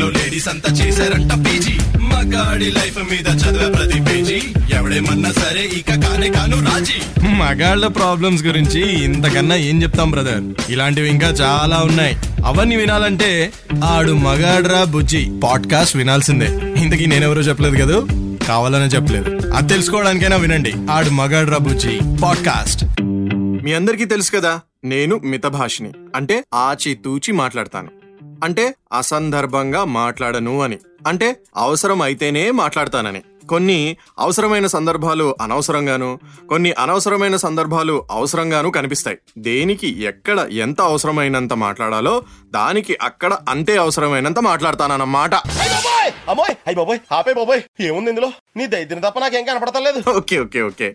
లో లేడీస్ అంతా చేశారంట పీజీ. మగాడి లైఫ్ మీద చదివే ప్రతి పేజీ. ఎవడేమన్నా సరే ఇక కానే కాను రాజీ. మగాళ్ళ ప్రాబ్లమ్స్ గురించి ఇంతకన్నా ఏం చెప్తాం బ్రదర్ ఇలాంటివి ఇంకా చాలా ఉన్నాయి. అవన్నీ వినాలంటే ఆడు మగాడ్రా బుజ్జి. పాడ్కాస్ట్ వినాల్సిందే. ఇంతకీ నేనెవరో చెప్పలేదు కదా? కావాలనే చెప్పలేదు. అది తెలుసుకోవడానికైనా వినండి. ఆడు మగాడ్రా బుజ్జి. పాడ్కాస్ట్ మీ అందరికీ తెలుసు కదా నేను మితభాషిని అంటే ఆచి తూచి మాట్లాడతాను. అంటే అసందర్భంగా మాట్లాడను అని. అంటే అవసరం అయితేనే మాట్లాడతానని. కొన్ని అవసరమైన సందర్భాలు అనవసరంగాను కొన్ని అనవసరమైన సందర్భాలు అవసరంగాను కనిపిస్తాయి. దేనికి ఎక్కడ ఎంత అవసరమైనంత మాట్లాడాలో దానికి అక్కడ అంతే అవసరమైనంత మాట్లాడతానన్నమాట. అమ్మోయ్! అయ్యి బాబోయ్! ఆపే బాబోయ్! ఏముంది ఇందులో? నీ దైద్యం తప్ప నాకేం కనపడతలేదు. Okay okay okay.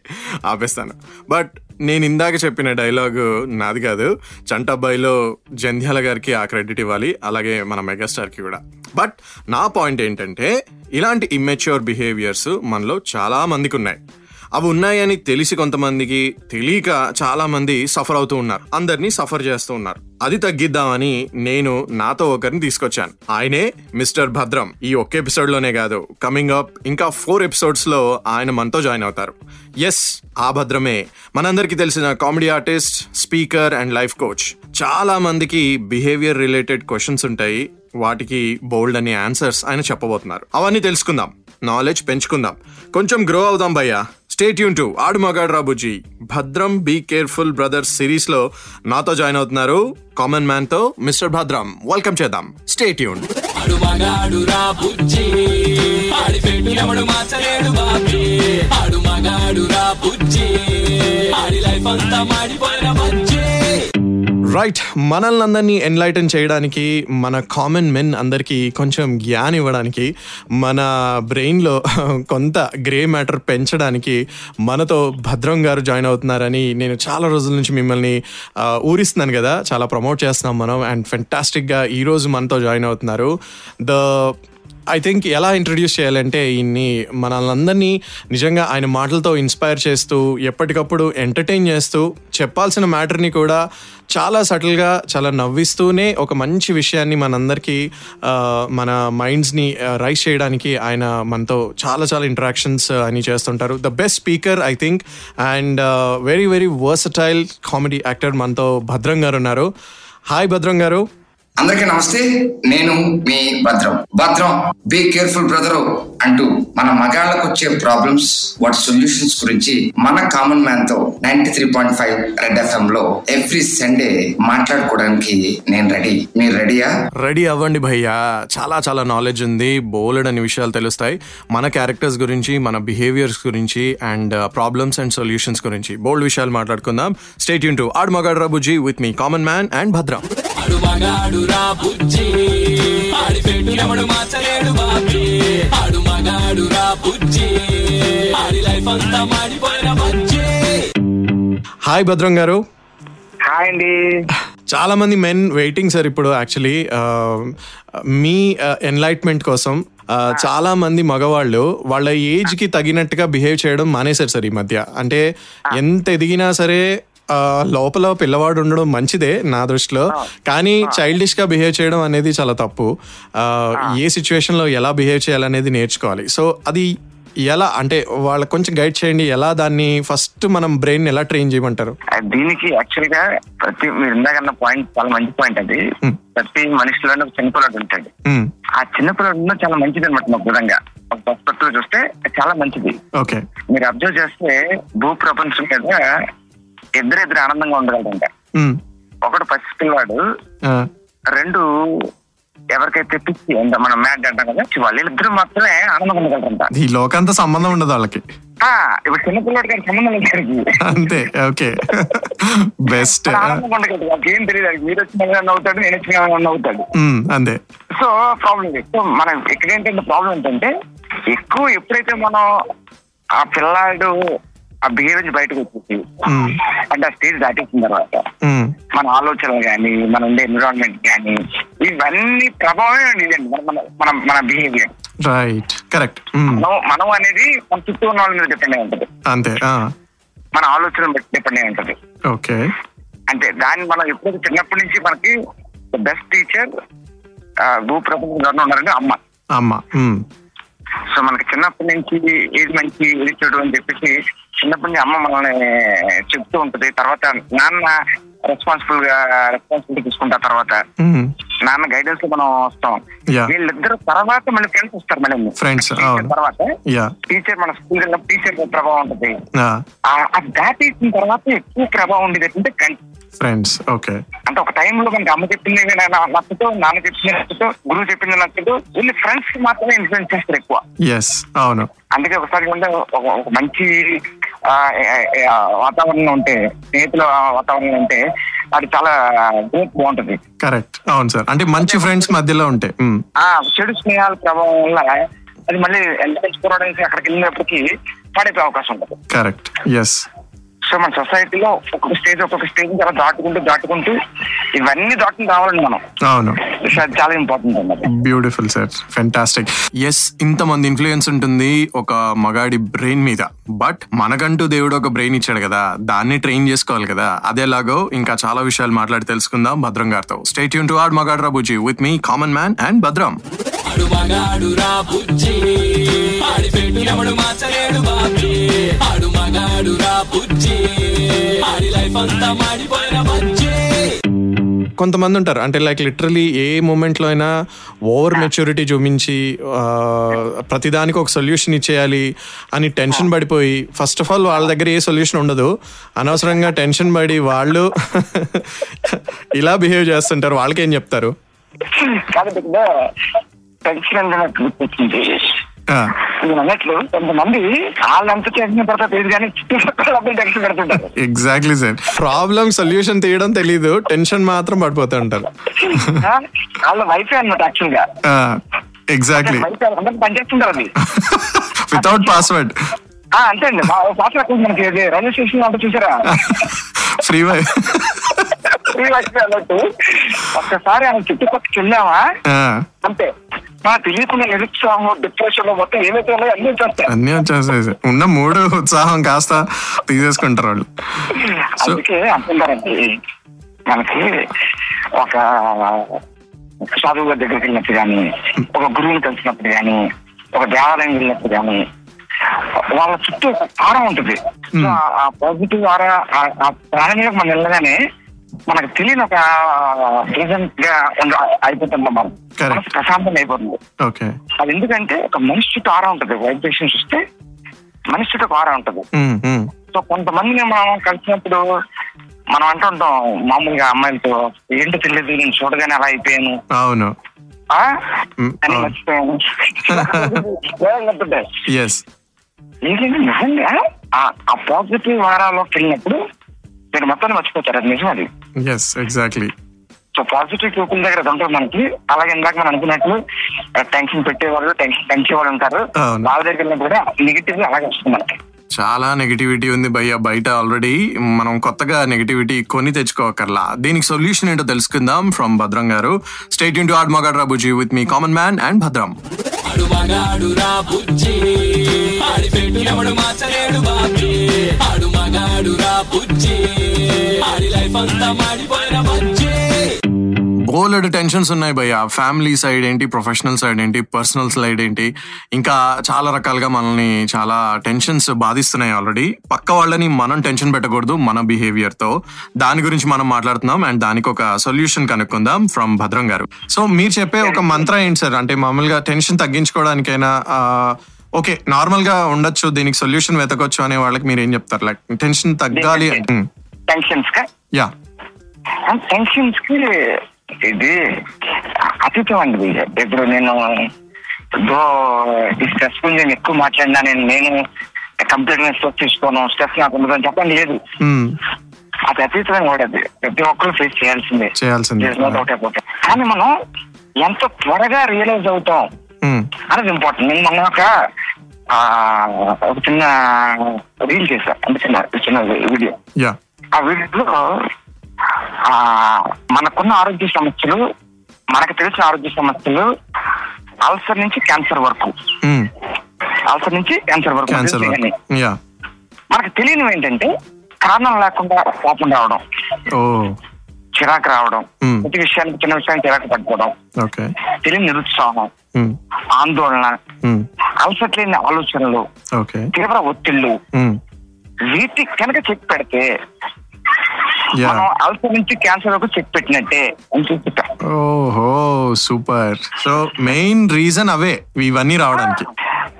ఆపేస్తాను. బట్ నేను ఇందాక చెప్పిన డైలాగు నాది కాదు. చంటబ్బాయిలో జంధ్యాల గారికి ఆ క్రెడిట్ ఇవ్వాలి అలాగే మన మెగాస్టార్కి కూడా. బట్ నా పాయింట్ ఏంటంటే ఇలాంటి ఇమ్మెచ్యూర్ బిహేవియర్స్ మనలో చాలా మందికి ఉన్నాయి. అవి ఉన్నాయని తెలిసి కొంతమందికి తెలియక చాలా మంది సఫర్ అవుతూ ఉన్నారు. అందరినీ సఫర్ చేస్తూ ఉన్నారు. అది తగ్గిద్దామని నేను నాతో ఒకరిని తీసుకొచ్చాను. ఆయనే మిస్టర్ భద్రం. ఈ ఒక్క ఎపిసోడ్లోనే కాదు కమింగ్ అప్ ఇంకా ఫోర్ ఎపిసోడ్స్లో ఆయన మనతో జాయిన్ అవుతారు. ఎస్ ఆ భద్రమే. మనందరికీ తెలిసిన comedy artist speaker and life coach. చాలా మందికి బిహేవియర్ రిలేటెడ్ క్వశ్చన్స్ ఉంటాయి. వాటికి బోల్డ్ అనే ఆన్సర్స్ ఆయన చెప్పబోతున్నారు. అవన్నీ తెలుసుకుందాం. నాలెడ్జ్ పెంచుకుందాం. కొంచెం గ్రో అవుదాం భయ్యా. స్టేట్ యూన్ టు ఆడు మగాడు రాబుజీ భద్రం బీ కేర్ఫుల్ బ్రదర్స్ సిరీస్లో నాతో జాయిన్ అవుతున్నారు కామన్ మ్యాన్తో మిస్టర్ భద్రం. వెల్కమ్ చేద్దాం. స్టేట్యూన్ ఆడి లైఫ్ అంతా మాడిపోయిన బజ్జి. Hmm. రైట్ మనల్ని అందరినీ ఎన్లైటన్ చేయడానికి మన కామన్ మెన్ అందరికీ కొంచెం జ్ఞాన్ ఇవ్వడానికి మన బ్రెయిన్లో కొంత గ్రే మ్యాటర్ పెంచడానికి మనతో భద్రం గారు జాయిన్ అవుతున్నారని నేను చాలా రోజుల నుంచి మిమ్మల్ని ఊరిస్తున్నాను కదా. చాలా ప్రమోట్ చేస్తున్నాం మనం. అండ్ ఫెంటాస్టిక్గా ఈరోజు మనతో జాయిన్ అవుతున్నారు. ద ఐ థింక్ ఎలా ఇంట్రడ్యూస్ చేయాలంటే ఈయన్ని మనల్ని నిజంగా ఆయన మాటలతో ఇన్స్పైర్ చేస్తూ ఎప్పటికప్పుడు ఎంటర్టైన్ చేస్తూ చెప్పాల్సిన మ్యాటర్ని కూడా చాలా సటిల్గా చాలా నవ్విస్తూనే ఒక మంచి విషయాన్ని మనందరికీ మన మైండ్స్ని రైస్ చేయడానికి ఆయన మనతో చాలా చాలా ఇంటరాక్షన్స్ అని చేస్తుంటారు. The best speaker I think and very very versatile comedy actor మనతో భద్రం గారు ఉన్నారు. హాయ్ భద్రం గారు. అందరికీ నమస్తే. నేను మీ భద్రం. భద్రం బీ కేర్ఫుల్ బ్రదరు అంటూ మన మగాళ్ళకు వచ్చే ప్రాబ్లమ్స్ వాటి సొల్యూషన్స్ గురించి మన common మ్యాన్తో ninety three point five red FM లో ఎవ్రీ సండే మాట్లాడుకోవడానికి నేను రెడీ మీరు రెడీయా రెడీ అవ్వండి భయ్యా. చాలా చాలా నాలెడ్జ్ ఉంది. బోలెడ్ అని విషయాలు తెలుస్తాయి. మన క్యారెక్టర్స్ గురించి మన బిహేవియర్స్ గురించి అండ్ ప్రాబ్లమ్స్ అండ్ సొల్యూషన్స్ గురించి బోల్డ్ విషయాలు మాట్లాడుకుందాం. Stay Yoon to add మగాడ్ రాబుజీ with me common man and Bhadram. ఆడు మగాడు బుజ్జి. ఆడి లైఫ్ అంతా మాడిపోయిన బజ్జి. హాయ్ భద్రం గారు. హాయ్ అండి. చాలా మంది మెన్ వెయిటింగ్ సార్ ఇప్పుడు యాక్చువల్లీ మీ ఎన్లైట్మెంట్ కోసం చాలా మంది మగవాళ్ళు వాళ్ళ ఏజ్కి తగినట్టుగా బిహేవ్ చేయడం మానేశారు సార్ ఈ మధ్య. అంటే ఎంత ఎదిగినా సరే లోపల పిల్లవాడు ఉండడం మంచిదే నా దృష్టిలో. కానీ చైల్డిష్గా బిహేవ్ చేయడం అనేది చాలా తప్పు. ఆ, ఏ సిచ్యువేషన్లో ఎలా బిహేవ్ చేయాలనేది నేర్చుకోవాలి. సో అది ఎలా అంటే వాళ్ళకి కొంచెం గైడ్ చేయండి ఎలా దాన్ని ఫస్ట్ మనం బ్రెయిన్ ఎలా ట్రైన్ చేయమంటారు? దీనికి యాక్చువల్గా ప్రతి మీరు ఇందాకన్న పాయింట్ చాలా మంచి పాయింట్ అది. ప్రతి మనిషిలోనే ఒక చిన్నపిల్లడు ఉంటాడు. ఆ చిన్నపిల్లడు చాలా మంచిది అనమాట మా విధంగా ఒక పర్స్పెక్టివ్ చూస్తే చాలా మంచిది. ఓకే. మీరు అబ్జర్వ్ చేస్తే భూ ప్రపంచం మీద ఇద్దరు ఇద్దరు ఆనందంగా ఉండగలరంట. ఒకడు పసి పిల్లవాడు రెండు ఎవరికైతే పిచ్చి అంటే మనం మ్యాడ్ అంటాం కదా వాళ్ళిద్దరు మాత్రమే ఆనందం ఉండగలరంట. ఈ లోకంతో సంబంధం ఉండదు వాళ్ళకి. ఇప్పుడు చిన్నపిల్లడి గారి సంబంధం లేదు. అంతే ఓకే. బెస్ట్. ఆనందంగా ఉండగలడు వాళ్ళకి ఏం తెలియదు మీరు వచ్చిన నవ్వుతాడు నేను వచ్చిన నవ్వుతాడు. అంతే. సో ప్రాబ్లం సో మనం ఇక్కడ ఏంటంటే ప్రాబ్లం ఏంటంటే ఎక్కువ ఎప్పుడైతే మనం ఆ పిల్లాడు ఆ బిహేవియర్ బయటకు వచ్చేసి. అంటే ఆ స్టేజ్ దాటేసిన తర్వాత. మన ఆలోచనలు కానీ మన ఉండే ఎన్విరాన్మెంట్ కానీ ఇవన్నీ ప్రభావమే ఇదండి మన మన- మన బిహేవియర్ రైట్ కరెక్ట్. మనం మనం అనేది మన చుట్టూ ఉన్న వాళ్ళ మీద డిపెండ్ అయి ఉంటది. అంతే. మన ఆలోచన బట్టి డిపెండ్ అయి ఉంటది. ఓకే. అంటే దాన్ని మనం ఎప్పుడు చిన్నప్పటి నుంచి మనకి బెస్ట్ టీచర్ భూప్రపంచం ఉన్నారంటే అమ్మ. అమ్మ. మ్మ్. సో మనకి చిన్నప్పటి నుంచి ఏది మంచి ఏది చెడు అని చెప్పేసి చిన్నప్పటి నుంచి అమ్మ మనల్ని చెప్తూ ఉంటది. తర్వాత నాన్న రెస్పాన్సిబుల్గా రెస్పాన్సిబిలిటీ తీసుకుంటా తర్వాత. నాన్న గైడెన్స్లో మనం వస్తాం. వీళ్ళిద్దరు తర్వాత మళ్ళీ ఫ్రెండ్స్ వస్తారు మళ్ళీ అవును. తర్వాత టీచర్ మన స్కూల్ టీచర్ ప్రభావం ఉంటుంది. ఆ. దాటేసిన తర్వాత ఎక్కువ ప్రభావం ఉండేది అంటే ఫ్రెండ్స్ ఓకే. అంటే ఒక టైంలో మనకి అమ్మ చెప్పింది నా- నచ్చదు నాన్న చెప్పింది నచ్చదు గురువు చెప్పింది నచ్చదు వీళ్ళు ఫ్రెండ్స్ మాత్రమే ఇన్ఫ్లుయెన్స్ చేస్తారు ఎక్కువ. ఎస్ అవును. అందుకే ఒకసారి ఒక మంచి వాతావరణం ఉంటే స్నేహితుల వాతావరణం ఉంటే అది చాలా గ్రోత్ బాగుంటది. కరెక్ట్. అవును సార్. అంటే మంచి ఫ్రెండ్స్ మధ్యలో. ఆ చెడు స్నేహాల ప్రభావం వల్ల అది మళ్ళీ ఎంత తెచ్చుకోవడానికి అక్కడికి వెళ్ళినప్పటికీ పడిపోయే అవకాశం ఉంటుంది కరెక్ట్. ఎస్ సో మన సొసైటీలో ఒక్కొక్క స్టేజ్ ఒక్కొక్క స్టేజ్ అలా దాటుకుంటూ దాటుకుంటూ ఇవన్నీ దాటుకుని రావాలండి మనం. అవును. చాలా ఇంపార్టెంట్ అన్నది బ్యూటిఫుల్ సార్ ఫెంటాస్టిక్ ఎస్ ఇంతమంది ఇన్ఫ్లుయెన్స్ ఉంటుంది ఒక మగాడి బ్రెయిన్ మీద. బట్ మనకంటూ దేవుడు ఒక బ్రెయిన్ ఇచ్చాడు కదా. దాన్ని ట్రైన్ చేసుకోవాలి కదా. అదేలాగో ఇంకా చాలా విషయాలు మాట్లాడి తెలుసుకుందాం భద్రం గారితో. Stay Yoon to Aadu Magaadu Ra Bujji with me common man and Bhadram Aadu Magaadu రా బుజ్జి ఆడి పెట్టు ఎవడు మార్చలేడు బాబీ ఆడు మగాడు రా బుజ్జి కొంతమంది ఉంటారు. అంటే లైక్ లిటరలీ ఏ మూమెంట్లో అయినా ఓవర్ మెచ్యూరిటీ చూపించి ప్రతిదానికి ఒక సొల్యూషన్ ఇచ్చేయాలి అని టెన్షన్ పడిపోయి ఫస్ట్ ఆఫ్ ఆల్ వాళ్ళ దగ్గర ఏ సొల్యూషన్ ఉండదు. అనవసరంగా టెన్షన్ పడి వాళ్ళు ఇలా బిహేవ్ చేస్తుంటారు. వాళ్ళకి ఏం చెప్తారు టెన్షన్ నేను అన్నట్లు కొంతమంది వాళ్ళంతా టెన్షన్ పడతా తెలియదు కానీ చుట్టుపక్కల అబ్బాయి టెన్షన్ పెడుతుంటారు. ఎగ్జాక్ట్లీ సార్ ప్రాబ్లం సొల్యూషన్ తీయడం తెలీదు. టెన్షన్ మాత్రం పడిపోతూ ఉంటారు. వాళ్ళ వైఫే అన్నమాట యాక్చువల్గా. ఎగ్జాక్ట్లీ పనిచేస్తుంటారు అది. వితౌట్ పాస్వర్డ్ ఆ, అంతే అండి. మా పాస్ అకౌంట్ మనకి? ఇది రైల్వే స్టేషన్ అంటే చూసారా? ఫ్రీ వై వైఫై అన్నట్టు ఒక్కసారి ఆయన చుట్టుపక్కల వెళ్ళామా అంతే. మా తెలియకుండా నిరుత్సాహం డిప్రెషన్ మొత్తం ఏమైతే ఉన్నాయో అన్ని వచ్చేస్తాయి. అన్నీ వచ్చేసాయి సార్. ఉన్న మూడు ఉత్సాహం కాస్త తీసేసుకుంటారు వాళ్ళు. అందుకే అంటున్నారండి మనకి ఒక గారి దగ్గరికి వెళ్ళినప్పుడు కానీ ఒక గురువుని కలిసినప్పుడు కానీ ఒక దేవాలయం వెళ్ళినప్పుడు కానీ వాళ్ళ చుట్టూ ఆరా ఉంటుంది. ఆ- పాజిటివ్ ఆరా ఆ- ఆ ప్రాణంగా మనం వెళ్ళగానే మనకు తెలియని ఒక ఉండ- అయిపోతుంది మనం. మనసు ప్రశాంతంగా అయిపోతుంది. అది ఎందుకంటే ఒక మనిషి చుట్టూ ఆరా ఉంటుంది. వైబ్రేషన్ చూస్తే మనిషి చుట్టూ ఆరా ఉంటుంది. సో కొంతమందిని మనం కలిసినప్పుడు మనం అంటుంటాం మామూలుగా అమ్మాయిలతో ఏంటో తెలియదు నేను చూడగానే అలా అయిపోయాను. అవును. అని. మర్చిపోయాను. ఏంటంటే నిజంగా ఆ- పాజిటివ్ వారాల్లోకి వెళ్ళినప్పుడు మీరు మొత్తాన్ని మర్చిపోతారు. అది నిజం అది. Yes exactly so positive people దగ్గర ఉంటుంది మనకి అలాగే ఇందాక మనం అనుకున్నట్లు టెన్షన్ పెట్టేవాళ్ళు టెన్షన్ పెంచేవాళ్ళు ఉంటారు. వాళ్ళ దగ్గర కూడా నెగిటివ్ అలాగే వస్తుంది మనకి. చాలా నెగిటివిటీ ఉంది భయ్య బయట ఆల్రెడీ మనం కొత్తగా నెగిటివిటీ కొని తెచ్చుకోకర్లా. దీనికి సొల్యూషన్ ఏంటో తెలుసుకుందాం ఫ్రమ్ భద్రం గారు. Stay tuned to Aadu Magaadu Ra Bujji with me common man and Bhadram. Aadu Bujji. Audi life అంతా మాడిపోయిన బజ్జి. బోలెడు టెన్షన్స్ ఉన్నాయి భయ్య. ఫ్యామిలీ సైడ్ ఏంటి ప్రొఫెషనల్ సైడ్ ఏంటి పర్సనల్ సైడ్ ఏంటి? ఇంకా చాలా రకాలుగా మనల్ని చాలా టెన్షన్స్ బాధిస్తున్నాయి ఆల్రెడీ. పక్క వాళ్ళని మనం టెన్షన్ పెట్టకూడదు మన బిహేవియర్తో దాని గురించి మనం మాట్లాడుతున్నాం అండ్ దానికి ఒక సొల్యూషన్ కనుక్కుందాం ఫ్రమ్ భద్రం గారు. సో మీరు చెప్పే ఒక మంత్ర ఏంటి సార్? అంటే మామూలుగా టెన్షన్ తగ్గించుకోవడానికైనా ఆ, ఓకే నార్మల్గా ఉండొచ్చు దీనికి సొల్యూషన్ వెతకొచ్చు అనే వాళ్ళకి మీరు ఏం చెప్తారు? లైక్ టెన్షన్ తగ్గాలి టెన్షన్స్ యా. టెన్షన్స్కి ఇది అతీతం అండి. ఇప్పుడు నేను ఈ స్ట్రెస్ గురించి నేను ఎక్కువ మాట్లాడినా నేను నేను కంప్లీట్గా స్ట్రెస్ తీసుకోను స్ట్రెస్ నాకు ఉండదని చెప్పండి లేదు. అది అతీతమైన కూడా అది. ప్రతి ఒక్కరు ఫేస్ చేయాల్సిందే. చేయాల్సిందే. కానీ మనం ఎంత త్వరగా రియలైజ్ అవుతాం. అనేది ఇంపార్టెంట్ నేను మొన్న ఒక ఒక చిన్న రీల్ చేశా. అంటే చిన్న చిన్న వీడియో ఆ వీడియోలో ఆ మనకున్న ఆరోగ్య సమస్యలు మనకు తెలిసిన ఆరోగ్య సమస్యలు అల్సర్ నుంచి క్యాన్సర్ వరకు. అల్సర్ నుంచి క్యాన్సర్ వరకు మనకు తెలియనివి ఏంటంటే కారణం లేకుండా కోపం రావడం. చిరాకు రావడం. ప్రతి విషయానికి చిన్న విషయానికి చిరాకు పడిపోవడం ఓకే తెలియని నిరుత్సాహం. ఆందోళన మ్మ్. అలసట లేని ఆలోచనలు తీవ్ర ఒత్తిళ్ళు. వీటి కనుక చెక్ పెడితే మనం అల్సర్ నుంచి క్యాన్సర్ వరకు చెక్ పెట్టినట్టే ఓహో సూపర్ సో మెయిన్ రీజన్ అవే ఇవన్నీ రావడానికి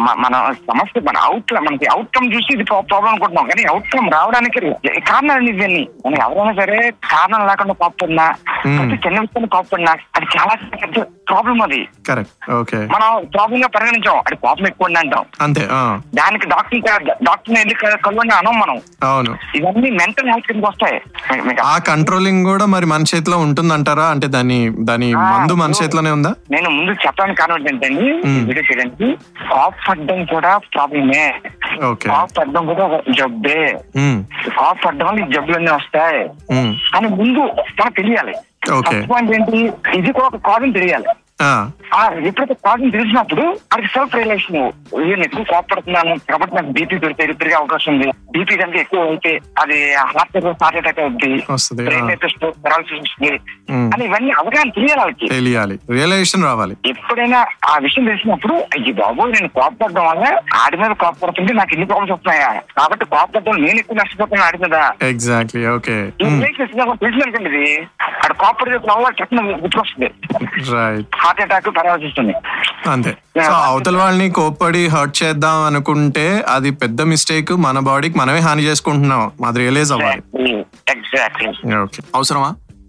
మన సమస్య మన అవుట్ మనకి అవుట్కమ్ చూసి ఇది ప్రాబ్లం అనుకుంటున్నాం. కానీ అవుట్కమ్ రావడానికి కారణాలు ఇవన్నీ. మనం ఎవరైనా సరే కారణం లేకుండా కోపడినా. ప్రతి చిన్న విషయాన్ని కోపడినా అది చాలా పెద్ద ప్రాబ్లం అది. మనం ప్రాబ్లం గా పరిగణించాం. అది కోపం ఎక్కువ ఉంది అంటాం. అంతే దానికి డాక్టర్ డాక్టర్ వెళ్ళి క- కలవండి అనం మనం. అవును. ఇవన్నీ మెంటల్ హెల్త్ కిందకి వస్తాయి. ఆ కంట్రోలింగ్ కూడా మరి మన చేతిలో ఉంటుందంటారా? అంటే దాని దాని మందు మన చేతిలోనే ఉందా? నేను ముందు చెప్పడానికి కారణం ఏంటంటే. వీడియో చేయడానికి కోపడడం కూడా ప్రాబ్లమే. ఓకే. కోపడడం కూడా ఒక జబ్బే. మ్మ్. కోపడడం వల్ల జబ్బులన్నీ వస్తాయి. అని ముందు మనకు తెలియాలి. Okay. ఫస్ట్ పాయింట్ ఏంటి? ఇది కూడా ఒక కాజ్ అని తెలియాలి. ఆ, ఎప్పుడైతే అని తెలిసినప్పుడు అది సెల్ఫ్ రియలైజేషన్ నేను ఎక్కువ కోపడుతున్నాను కాబట్టి నాకు బీపీ పెరిగే పెరిగే అవకాశం ఉంది. బీపీ కంటే ఎక్కువ అయితే అది హార్ట్ హార్ట్ అటాక్ అవుద్ది. బ్రెయిన్. అయితే స్ట్రోక్ పెరాలసిస్ వస్తుంది. అని ఇవన్నీ అవగాహన తెలియాలి వాళ్ళకి. తెలియాలి. రియలైజేషన్ రావాలి. ఎప్పుడైనా ఆ విషయం తెలిసినప్పుడు అయ్యి బాబు నేను కోపపడడం వల్ల ఆడి మీద కోపడుతుంటే నాకు ఇన్ని ప్రాబ్లమ్స్ వస్తున్నాయా? కాబట్టి కోపపడడం నేను ఎక్కువ నష్టపోతున్నాను ఆడి మీద. ఎగ్జాక్ట్లీ ఓకే రిలేషన్స్ తెలిసిననుకోండి ఇది ఆడ కోపడి చట్నం గుర్తుకొస్తుంది రైట్ హార్ట్ అటాక్ పరామర్శిస్తుంది అంతే. సో అవతల వాళ్ళని కోప్పడి హర్ట్ చేద్దాం అనుకుంటే అది పెద్ద మిస్టేక్ మన బాడీకి మనమే హాని చేసుకుంటున్నాం. అది రియలైజ్ అవ్వాలి. ఎగ్జాక్ట్లీ ఓకే అవసరమా?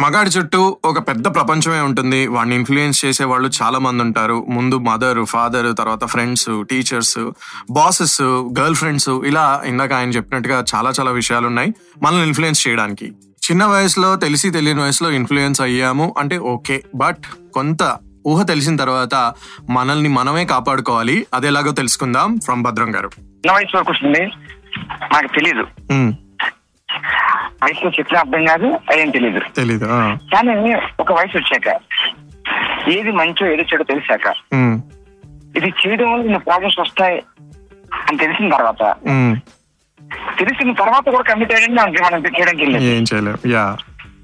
మగాడి చుట్టూ ఒక పెద్ద ప్రపంచమే ఉంటుంది. వాడిని ఇన్ఫ్లుయెన్స్ చేసే వాళ్ళు చాలా మంది ఉంటారు. ముందు మదర్ ఫాదర్ తర్వాత friends teachers bosses girl friends ఇలా ఇందాక ఆయన చెప్పినట్టుగా చాలా చాలా విషయాలు ఉన్నాయి మనల్ని ఇన్ఫ్లుయెన్స్ చేయడానికి. చిన్న వయసులో తెలిసి తెలియని వయసులో ఇన్ఫ్లుయెన్స్ అయ్యాము అంటే ఓకే బట్ కొంత ఊహ తెలిసిన తర్వాత మనల్ని మనమే కాపాడుకోవాలి. అది ఎలాగో తెలుసుకుందాం. ఫ్రమ్ భద్రం గారు. చిన్న వయసు వరకు వస్తుంది నాకు తెలియదు ఉమ్, వయసులో చెప్పిన అర్థం కాదు అదేం తెలియదు తెలీదు. కానీ ఒక వయసు వచ్చాక ఏది మంచో ఏది చెడో తెలిసాక ఇది చేయడం వల్ల ఇన్ని ప్రాబ్లమ్స్ వస్తాయి అని తెలిసిన తర్వాత తెలిసిన తర్వాత కూడా కమిట్ అయ్యండి మనం చేయడానికి ఏం చేయలేం యా.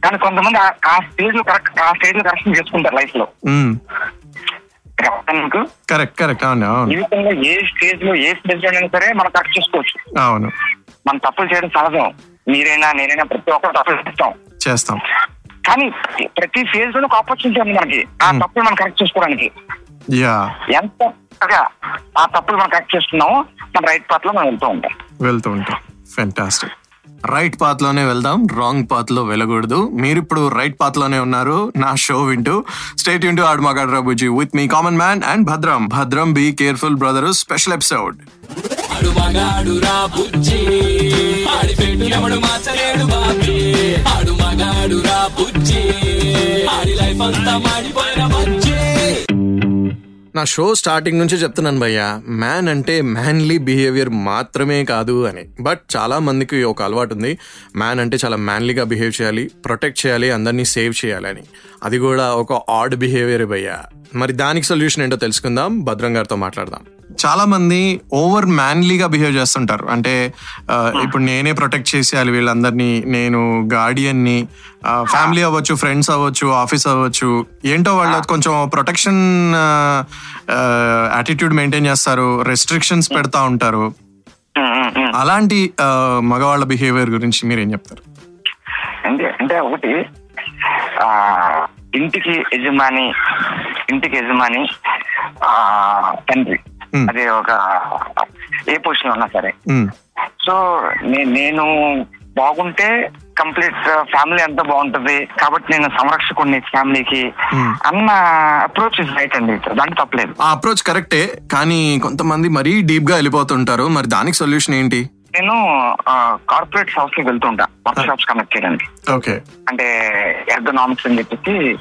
కానీ కొంతమంది ఆ- స్టేజ్లో కరెక్ట్ ఆ స్టేజ్లో కరెక్షన్ చేసుకుంటారు లైఫ్లో. కరెక్ట్ కరెక్ట్ అవును అవును. జీవితంలో ఏ స్టేజ్లో ఏ స్టేజ్లో అయినా సరే మనం కరెక్ట్ చేసుకోవచ్చు. అవును. మనం తప్పులు చేయడం సహజం. మీరైనా నేనైనా ప్రతి ఒక్కరు తప్పులు చేస్తాం. చేస్తాం. కానీ ప్రతి ఫేజ్లో ఒక ఆపర్చునిటీ ఉంది మనకి. ఆ తప్పులు మనం కరెక్ట్ చేసుకోవడానికి. యా. ఎంత ఆ తప్పులు మనం కరెక్ట్ చేసుకున్నామో మన రైట్ పాత్లో మనం వెళ్తూ ఉంటాం. వెళ్తూ ఉంటాం. ఫెంటాస్టిక్ రైట్ పాత్లోనే వెళ్దాం రాంగ్ పాత్లో వెళ్ళకూడదు. మీరు ఇప్పుడు రైట్ పాత్లోనే ఉన్నారు నా షో వింటూ. Stay tuned to Aadu Ra Bujji with me common man and Bhadram Bhadram be careful brother special episode Aadu Magaadu Ra బుజ్జి ఆడి మార్చలేడు బాబీ ఆడు మగాడు రా బుజ్జి ఆడి లైఫ్ అంతా మాడిపోయిన బుజ్జి. నా షో స్టార్టింగ్ నుంచి చెప్తున్నాను భయ్య. మ్యాన్ అంటే మ్యాన్లీ బిహేవియర్ మాత్రమే కాదు అని. బట్ చాలా మందికి ఒక అలవాటు ఉంది. మ్యాన్ అంటే చాలా మ్యాన్లీగా బిహేవ్ చేయాలి ప్రొటెక్ట్ చేయాలి అందరినీ సేవ్ చేయాలి అని. అది కూడా ఒక ఆడ్ బిహేవియర్ భయ్య. మరి దానికి సొల్యూషన్ ఏంటో తెలుసుకుందాం. భద్రం గారితో మాట్లాడదాం. చాలా మంది ఓవర్ మ్యాన్లీగా బిహేవ్ చేస్తుంటారు. అంటే ఇప్పుడు నేనే ప్రొటెక్ట్ చేసేయాలి వీళ్ళందరినీ నేను గార్డియన్ని ఫ్యామిలీ అవ్వచ్చు ఫ్రెండ్స్ అవ్వచ్చు ఆఫీస్ అవ్వచ్చు. ఏంటో వాళ్ళు కొంచెం ప్రొటెక్షన్ యాటిట్యూడ్ మెయింటైన్ చేస్తారు రెస్ట్రిక్షన్స్ పెడతా ఉంటారు. అలాంటి మగవాళ్ళ బిహేవియర్ గురించి మీరు ఏం చెప్తారు? అంటే అంటే ఒకటి ఇంటికి యజమాని ఇంటికి యజమాని తండ్రి. అది ఒక ఏ పొజిషన్ ఉన్నా సరే. సో నేను బాగుంటే కంప్లీట్ ఫ్యామిలీ అంతా బాగుంటది. కాబట్టి నేను సంరక్షకుడిని ఫ్యామిలీకి. అన్న అప్రోచ్ ఇస్ రైట్ అండి. దాంట్లో తప్పలేదు. ఆ అప్రోచ్ కరెక్టే కానీ కొంతమంది మరీ డీప్గా వెళ్ళిపోతుంటారు. మరి దానికి సొల్యూషన్ ఏంటి? నేను కార్పొరేట్ హౌస్కి వెళ్తుంటా. వర్క్ షాప్స్ కండక్ట్ చేయడానికి. ఓకే అంటే ఎర్గనామిక్స్ అని చెప్పేసి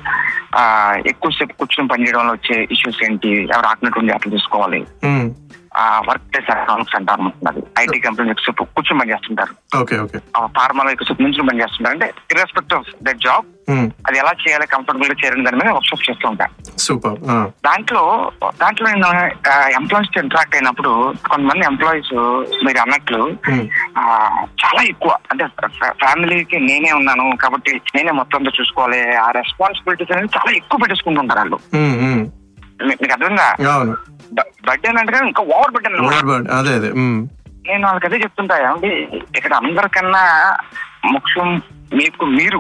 ఆ, ఎక్కువసేపు కూర్చొని పనిచేయడంలో వచ్చే ఇష్యూస్ ఏంటి? ఎవరు ఆకినటువంటి అట్లా చూసుకోవాలి. ఉమ్, వర్క్ ప్లేస్ ఎకనామిక్స్ అంటారు అది ఐటీ కంపెనీ ఎక్కువసేపు కూర్చొని పని చేస్తుంటారు. ఫార్మాలో ఎక్కువసేపు నుంచి పని చేస్తుంటారు. అంటే ఇర్రెస్పెక్ట్ ఆఫ్ దట్ జాబ్ అది ఎలా చేయాలి కంఫర్టబుల్గా చేయాలని దాని మీద వర్క్ షాప్ చేస్తూ ఉంటా సూపర్ ఆ, దాంట్లో దాంట్లో నేను ఎంప్లాయీస్తో ఇంటరాక్ట్ అయినప్పుడు కొంతమంది ఎంప్లాయీస్ మీరు అన్నట్లు Hmm. ఆ, చాలా ఎక్కువ. అంటే ఫ్యామిలీకి నేనే ఉన్నాను కాబట్టి నేనే మొత్తం చూసుకోవాలి. ఆ రెస్పాన్సిబిలిటీస్ అనేది చాలా ఎక్కువ పెట్టేసుకుంటుంటారు వాళ్ళు. ఉమ్, మీ- మీకు అర్థంగా బర్త్డే అంటే ఇంకా ఓవర్ బర్త్డే ఓవర్ బర్డ్ అదే అదే నేను వాళ్ళకి అదే చెప్తుంటా ఏమండి ఇక్కడ అందరికన్నా ముఖ్యం మీకు మీరు.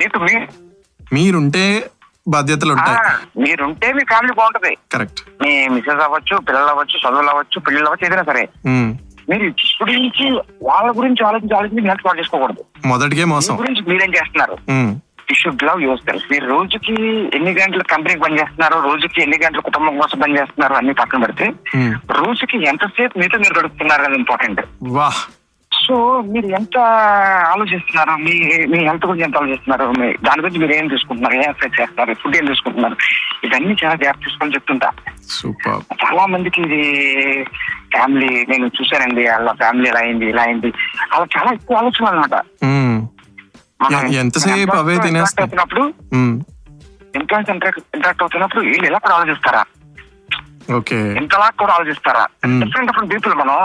మీకు మీరు మీరుంటే బాధ్యతలు ఉంటాయి మీరుంటే మీ ఫ్యామిలీ బాగుంటది. కరెక్ట్. మీ మిసెస్ అవ్వచ్చు పిల్లలు అవ్వచ్చు చదువులు అవ్వచ్చు పిల్లలు అవ్వచ్చు ఏదైనా సరే. మీరు ఇప్పుడు నుంచి వాళ్ళ గురించి ఆలోచించి ఆలోచించి హెల్త్ పాటు చేసుకోకూడదు. మొదటికే మోసం. గురించి మీరేం చేస్తున్నారు? You should love yourself మీరు రోజుకి ఎన్ని గంటలు కంపెనీకి పని చేస్తున్నారు రోజుకి ఎన్ని గంటలు కుటుంబం కోసం పని చేస్తున్నారు అన్ని పక్కన పెడితే ఉమ్, రోజుకి ఎంతసేపు మీతో మీరు గడుపుతున్నారు అనేది ఇంపార్టెంట్ సో మీరు ఎంత ఆలోచిస్తున్నారు? మీ మీ హెల్త్ గురించి ఎంత ఆలోచిస్తున్నారు? మీ దాని గురించి మీరు ఏం తీసుకుంటున్నారు ఏం ఎక్సర్సైజ్ చేస్తున్నారు? ఫుడ్ ఏం తీసుకుంటున్నారు ఇవన్నీ చాలా జాగ్రత్త తీసుకొని చెప్తుంటా. చాలా మందికి ఇది ఫ్యామిలీ నేను చూశానండి వాళ్ళ ఫ్యామిలీ ఇలా అయింది ఇలా అయింది. అలా చాలా ఎక్కువ ఆలోచన అనమాట ఎ- ఎంతసేపు అవే తినేస్తాయి. ఎంప్లాయీస్ ఇంటరాక్ట్ అవుతున్నప్పుడు? వీళ్ళు ఎలా కూడా ఆలోచిస్తారా? ఓకే. ఇంతలా కూడా ఆలోచిస్తారా. డిఫరెంట్ డిఫరెంట్ పీపుల్ మనం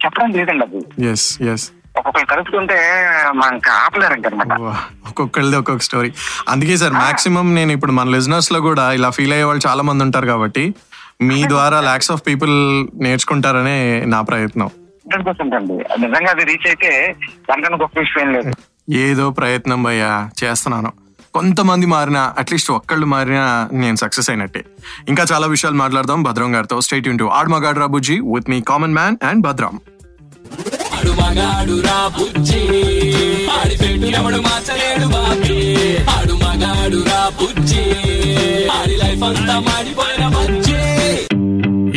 చెప్పడం లేదండి అది. ఎస్ ఎస్ ఒక్కొక్కరు కలుపుతుంటే మనం ఆపలేరంట అనమాట ఒక్కొక్కరిది ఒక్కొక్క స్టోరీ అందుకే సార్ మాక్సిమం నేను ఇప్పుడు మన లిజనర్స్లో కూడా ఇలా ఫీల్ అయ్యే వాళ్ళు చాలా మంది ఉంటారు కాబట్టి మీ ద్వారా లాక్స్ ఆఫ్ పీపుల్ నేర్చుకుంటారనే నా ప్రయత్నం. నిజంగా అది రీచ్ అయితే దానికన్నా గొప్ప విషయం లేదు. ఏదో ప్రయత్నం భయ్యా చేస్తున్నాను. కొంతమంది మారినా అట్లీస్ట్ ఒక్కళ్ళు మారినా నేను సక్సెస్ అయినట్టే. ఇంకా చాలా విషయాలు మాట్లాడదాం భద్రం గారితో. Stay Yoon to Aadu Magaadu Ra Bujji with me common man and Bhadram. Ra Bujji రా బుజ్జి బజ్జి.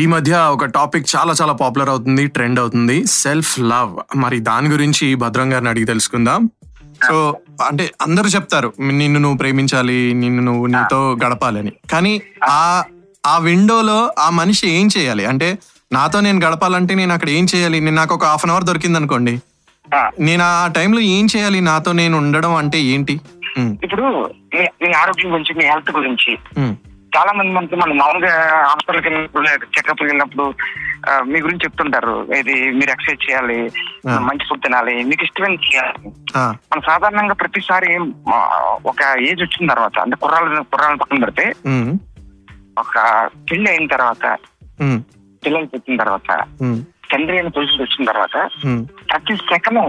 ఈ మధ్య ఒక టాపిక్ చాలా చాలా పాపులర్ అవుతుంది ట్రెండ్ అవుతుంది సెల్ఫ్ లవ్ మరి దాని గురించి భద్రం గారిని అడిగి తెలుసుకుందాం. సో అంటే అందరూ చెప్తారు నిన్ను నువ్వు ప్రేమించాలి నిన్ను నువ్వు నీతో గడపాలని. కానీ ఆ ఆ విండోలో ఆ మనిషి ఏం చేయాలి? అంటే నాతో నేను గడపాలంటే నేను అక్కడ ఏం చేయాలి? నేను నాకు ఒక హాఫ్ అన్ అవర్ దొరికింది అనుకోండి నేను ఆ టైంలో ఏం చేయాలి? నాతో నేను ఉండడం అంటే ఏంటి? ఇప్పుడు ఆరోగ్యం గురించి మీ హెల్త్ గురించి చాలా మంది మనకి మనం మామూలుగా హాస్పిటల్కి వెళ్ళినప్పుడు చెకప్ వెళ్ళినప్పుడు మీ గురించి చెప్తుంటారు. ఇది మీరు ఎక్సర్సైజ్ చేయాలి. మంచి ఫుడ్ తినాలి మీకు ఇష్టమైన చేయాలి మనం సాధారణంగా ప్రతిసారి ఒక ఏజ్ వచ్చిన తర్వాత అంటే కుర్రాళ్ళు కుర్రాలను పక్కన పెడితే ఒక పెళ్ళి అయిన తర్వాత పిల్లలు పుట్టిన తర్వాత తండ్రి అయిన పొజిషన్ వచ్చిన తర్వాత ప్రతి సెకను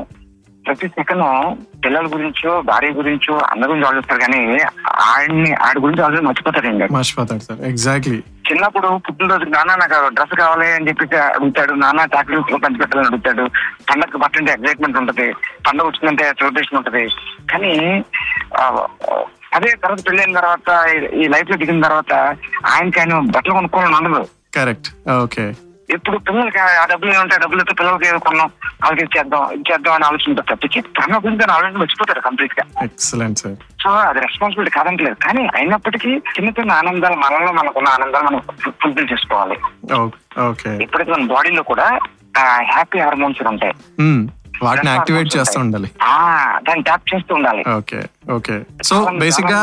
ప్రతి సెకను పిల్లల గురించో భార్య గురించో అందరి గురించి ఆలోచిస్తారు కానీ ఆడిని ఆడి గురించి ఆలోచన మర్చిపోతాడండి మర్చిపోతాడు సార్. ఎగ్జాక్ట్లీ చిన్నప్పుడు పుట్టినరోజు నాన్న నాకు డ్రెస్ కావాలి అని చెప్పి అడుగుతాడు. నాన్న చాక్లెట్ పంచి పెట్టాలని అడుగుతాడు. పండగ బట్టంటే ఎగ్జైట్మెంట్ ఉంటది. పండగ వచ్చిందంటే సెలబ్రేషన్ ఉంటది. కానీ అదే తర్వాత పెళ్ళైన తర్వాత ఈ- ఈ లైఫ్లో దిగిన తర్వాత ఆయనకి ఆయన బట్టలు కొనుక్కోవాలని ఉండదు కరెక్ట్ ఓకే ఇప్పుడు పిల్లలకి ఆ డబ్బులు ఏమంటే డబ్బులతో పిల్లలకి కొన్నాం వాళ్ళకి ఇచ్చేద్దాం ఇచ్చేద్దాం అని ఆలోచన తప్పించి తన గురించి ఆలోచన మర్చిపోతారు కంప్లీట్గా ఎక్సలెంట్ సార్ సో అది రెస్పాన్సిబిలిటీ కాదంటలేదు. కానీ అయినప్పటికీ చిన్న చిన్న ఆనందాలు మనలో మనకున్న ఆనందాలు మనం ఫుల్ఫిల్ చేసుకోవాలి. ఓకే ఎప్పుడైతే మన బాడీలో కూడా హ్యాపీ హార్మోన్స్ ఉంటాయి. వాటిని యాక్టివేట్ చేస్తూ ఉండాలి. ఆ దాన్ని ట్యాప్ చేస్తూ ఉండాలి. Okay okay. సో బేసిక్గా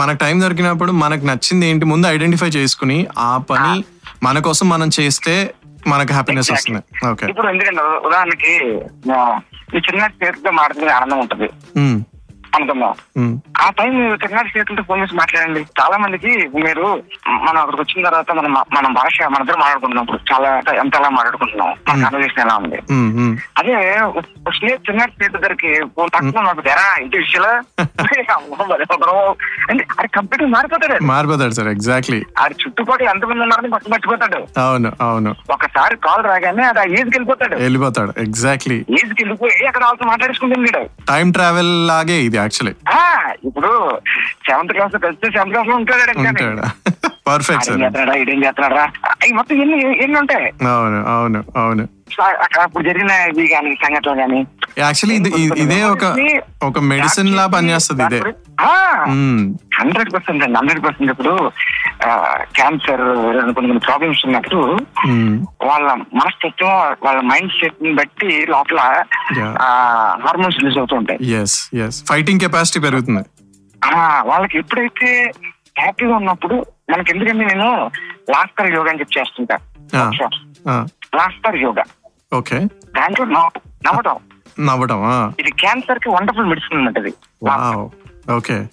మనకు టైం దొరికినప్పుడు మనకు నచ్చింది ఏంటి ముందు ఐడెంటిఫై చేసుకుని ఆ పని మన కోసం మనం చేస్తే మనకు హ్యాపీనెస్ వస్తుంది. ఓకే ఇప్పుడు ఎందుకంటే ఉదాహరణకి ఈ చిన్న చేతితో మాడుతున్న ఆనందం ఉంటది. అనుకుందాం. ఆ టైం తిరునాటి స్నేహితులతో ఫోన్ చేసి మాట్లాడండి. చాలా మందికి మీరు మనం అక్కడికి వచ్చిన తర్వాత మనం మన భాష మన ఇద్దరు మాట్లాడుకుంటున్నప్పుడు చాలా ఎంత ఎలా మాట్లాడుకుంటున్నాం. మన కన్వర్జేషన్ ఎలా ఉంది. అదే స్నేహితు తిరునాటి స్నేహితు దగ్గరికి ఫోన్ తక్కువ నాకు తెరా ఇంటి విషయంలో? అంటే అది కంప్లీట్ మారిపోతాడు మారిపోతాడు సార్ ఎగ్జాక్ట్లీ. ఆడి చుట్టుపక్కల ఎంతమంది ఉన్నారని పట్టు మర్చిపోతాడు. అవును అవును. ఒకసారి కాల్ రాగానే అది ఏజ్కి వెళ్ళిపోతాడు. వెళ్ళిపోతాడు ఎగ్జాక్ట్లీ. ఏజ్కి వెళ్ళిపోయి అక్కడ వాళ్ళతో మాట్లాడేసుకుంటాడు టైం ట్రావెల్ లాగే ఇది యాక్చువల్లీ ఆ ఇప్పుడు సెవెంత్ క్లాస్ కలిస్తే సెవెంత్ క్లాస్లో ఉంటాడు పర్ఫెక్ట్ సార్ చేస్తున్నాడా ఇదేం చేస్తున్నాడా మొత్తం ఎన్ని ఎన్ని ఉంటాయి? అవును అవును అవును. అప్పుడు జరిగిన ఇవి కానీ సంఘటనలు కానీ. యాక్చువల్లీ ఇది ఇది- ఇదే ఒక ఒక మెడిసిన్ లా పనిచేస్తుంది ఇదే. ఉమ్, హండ్రెడ్ పర్సెంట్ అండి హండ్రెడ్ పర్సెంట్ ఇప్పుడు క్యాన్సర్ కొన్ని కొన్ని ప్రాబ్లమ్స్ ఉన్నప్పుడు ఉమ్, వాళ్ళ మనస్తత్వం వాళ్ళ మైండ్ సెట్ని బట్టి లోపల. హార్మోన్స్ రిలీజ్ అవుతూ ఉంటాయి. ఎస్ ఎస్ ఫైటింగ్ కెపాసిటీ పెరుగుతుంది. వాళ్ళకి ఎప్పుడైతే హ్యాపీగా ఉన్నప్పుడు మనకి ఎందుకంటే నేను లాస్టర్ యోగా అని చెప్పి చేస్తుంటా. Laughter yoga. ఓకే. దాంట్లో నవ్వు- నవ్వటం ఇది క్యాన్సర్కి వండర్ఫుల్ మెడిసిన్ ఉంటది వావ్ ఓకే.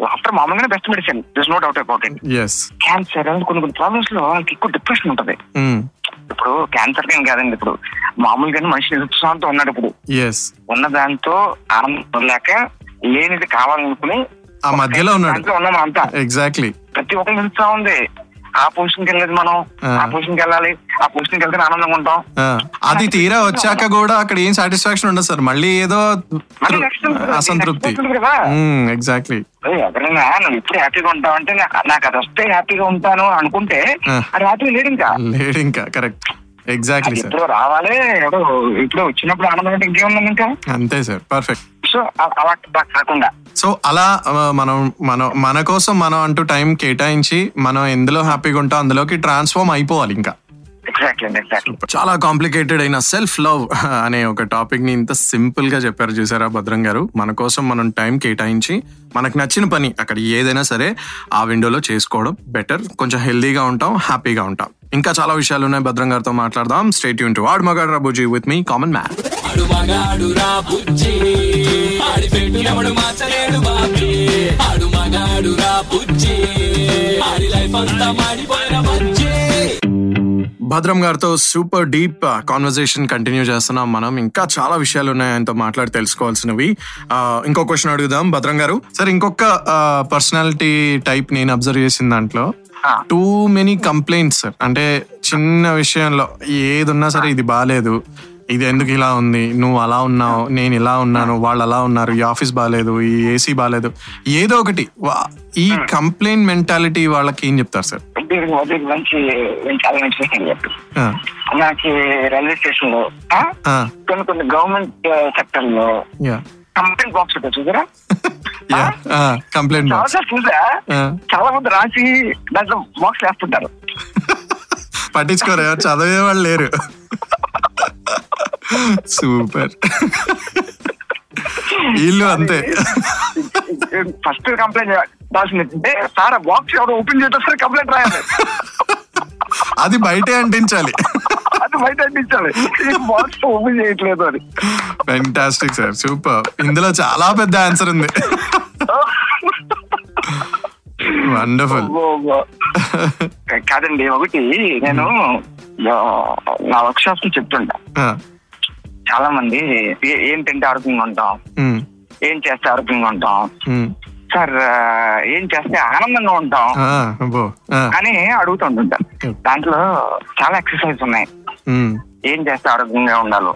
లాఫ్టర్ మామూలుగానే best medicine this no doubt about it cancer కొన్ని కొన్ని ప్రాబ్లమ్స్లో వాళ్ళకి ఎక్కువ డిప్రెషన్ ఉంటది. ఇప్పుడు క్యాన్సర్ ఏం కాదండి ఇప్పుడు. మామూలుగానే మనిషి నిరుత్సాహంతో ఉన్నాడు ఇప్పుడు. ఉన్న దాంతో ఆనందం లేక లేనిది కావాలనుకుని ఆ మధ్యలో ఉన్నాడు. ఉన్నాం అంతా. ఎగ్జాక్ట్లీ ప్రతి ఒక్కరు నిరుత్సాహం ఉంది. ఆ పొజిషన్కి వెళ్ళలేదు మనం. ఆ. పొజిషన్కి వెళ్ళాలి. ఆ పొజిషన్కి వెళ్తే ఆనందంగా ఉంటాం. అది తీరా వచ్చాక కూడా అక్కడ ఏం సాటిస్ఫాక్షన్ ఉండదు సార్. మళ్ళీ ఏదో. అసంతృప్తి. ఎగ్జాక్ట్లీ ఎవరైనా నువ్వు ఇప్పుడు హ్యాపీగా ఉంటావు అంటే నాకు అది వస్తే హ్యాపీగా ఉంటాను అనుకుంటే. అది హ్యాపీగా లేడు ఇంకా లేడు ఇంకా కరెక్ట్ ఎగ్జాక్ట్లీ సార్ రావాలి ఇప్పుడు వచ్చినప్పుడు ఆనందం అంటే ఇంకేముంది ఇంకా? అంతే సార్ పర్ఫెక్ట్ సో అలా కాకుండా. సో అలా మనం మనం మన కోసం మనం అంటూ టైం కేటాయించి మనం ఎందులో హ్యాపీగా ఉంటాం అందులోకి ట్రాన్స్ఫార్మ్ అయిపోవాలి ఇంకా. చాలా కాంప్లికేటెడ్ అయిన సెల్ఫ్ లవ్ అనే ఒక టాపిక్ని ఇంత సింపుల్గా చెప్పారు చూసారా భద్రం గారు? మన కోసం మనం టైం కేటాయించి మనకు నచ్చిన పని అక్కడ ఏదైనా సరే ఆ విండోలో చేసుకోవడం బెటర్. కొంచెం హెల్దీగా ఉంటాం హ్యాపీగా ఉంటాం. ఇంకా చాలా విషయాలు ఉన్నాయి. భద్రం గారితో మాట్లాడదాం. State Yoon to Aadu Magaadu Ra Bujji with me common man Bhadram గారితో సూపర్ డీప్ కాన్వర్జేషన్ కంటిన్యూ చేస్తున్నాం మనం. ఇంకా చాలా విషయాలు ఉన్నాయి ఆయనతో మాట్లాడి తెలుసుకోవాల్సినవి. ఆ, ఇంకో క్వశ్చన్ అడుగుదాం. భద్రం గారు సార్ ఇంకొక పర్సనాలిటీ టైప్ నేను అబ్జర్వ్ చేసిన దాంట్లో. టూ మెనీ కంప్లైంట్స్ సార్ అంటే చిన్న విషయంలో ఏది ఉన్నా సరే ఇది బాగాలేదు ఇది ఎందుకు ఇలా ఉంది? నువ్వు అలా ఉన్నావు నేను ఇలా ఉన్నాను వాళ్ళు అలా ఉన్నారు ఈ ఆఫీస్ బాగాలేదు ఈ ఏసీ బాగాలేదు ఏదో ఒకటి. వా- ఈ కంప్లైంట్ మెంటాలిటీ వాళ్ళకి ఏం చెప్తారు సార్ మంచి చాలా మంచి విషయం మనకి రైల్వే స్టేషన్లో కొన్ని కొన్ని గవర్నమెంట్ సెక్టర్లో యా కంప్లైంట్ బాక్స్ ఉంటుంది చూసారా? కంప్లైంట్ చాలా బాక్స్. సార్లు చూసా. చాలా మంది రాసి దాంట్లో బాక్స్ వేస్తుంటారు. పట్టించుకోరు ఎవరు చదివే వాళ్ళు లేరు. సూపర్. వీళ్ళు అంతే. ఫస్ట్ కంప్లైంట్ రాసింది సార్ బాక్స్ ఎవరు ఓపెన్ సరే కంప్లైంట్ రాయాలి. అది బయటే అంటించాలి. అది బయట అందించాలి బాక్స్ ఓపెన్ చేయట్లేదు అది. ఫెంటాస్టిక్ సార్ సూపర్ ఇందులో చాలా పెద్ద ఆన్సర్ ఉంది. వండర్ఫుల్ కాదండి ఒకటి నేను నా వర్క్ షాప్స్ చెప్తుంటా. చాలా మంది ఏం తింటే ఆరోగ్యంగా ఉంటాం. ఏం చేస్తే ఆరోగ్యంగా ఉంటాం. సార్ ఏం చేస్తే ఆనందంగా ఉంటాం? అని అడుగుతుంటుంటారు దాంట్లో చాలా ఎక్సర్సైజ్ ఉన్నాయి. ఏం చేస్తే ఆరోగ్యంగా ఉండాలో.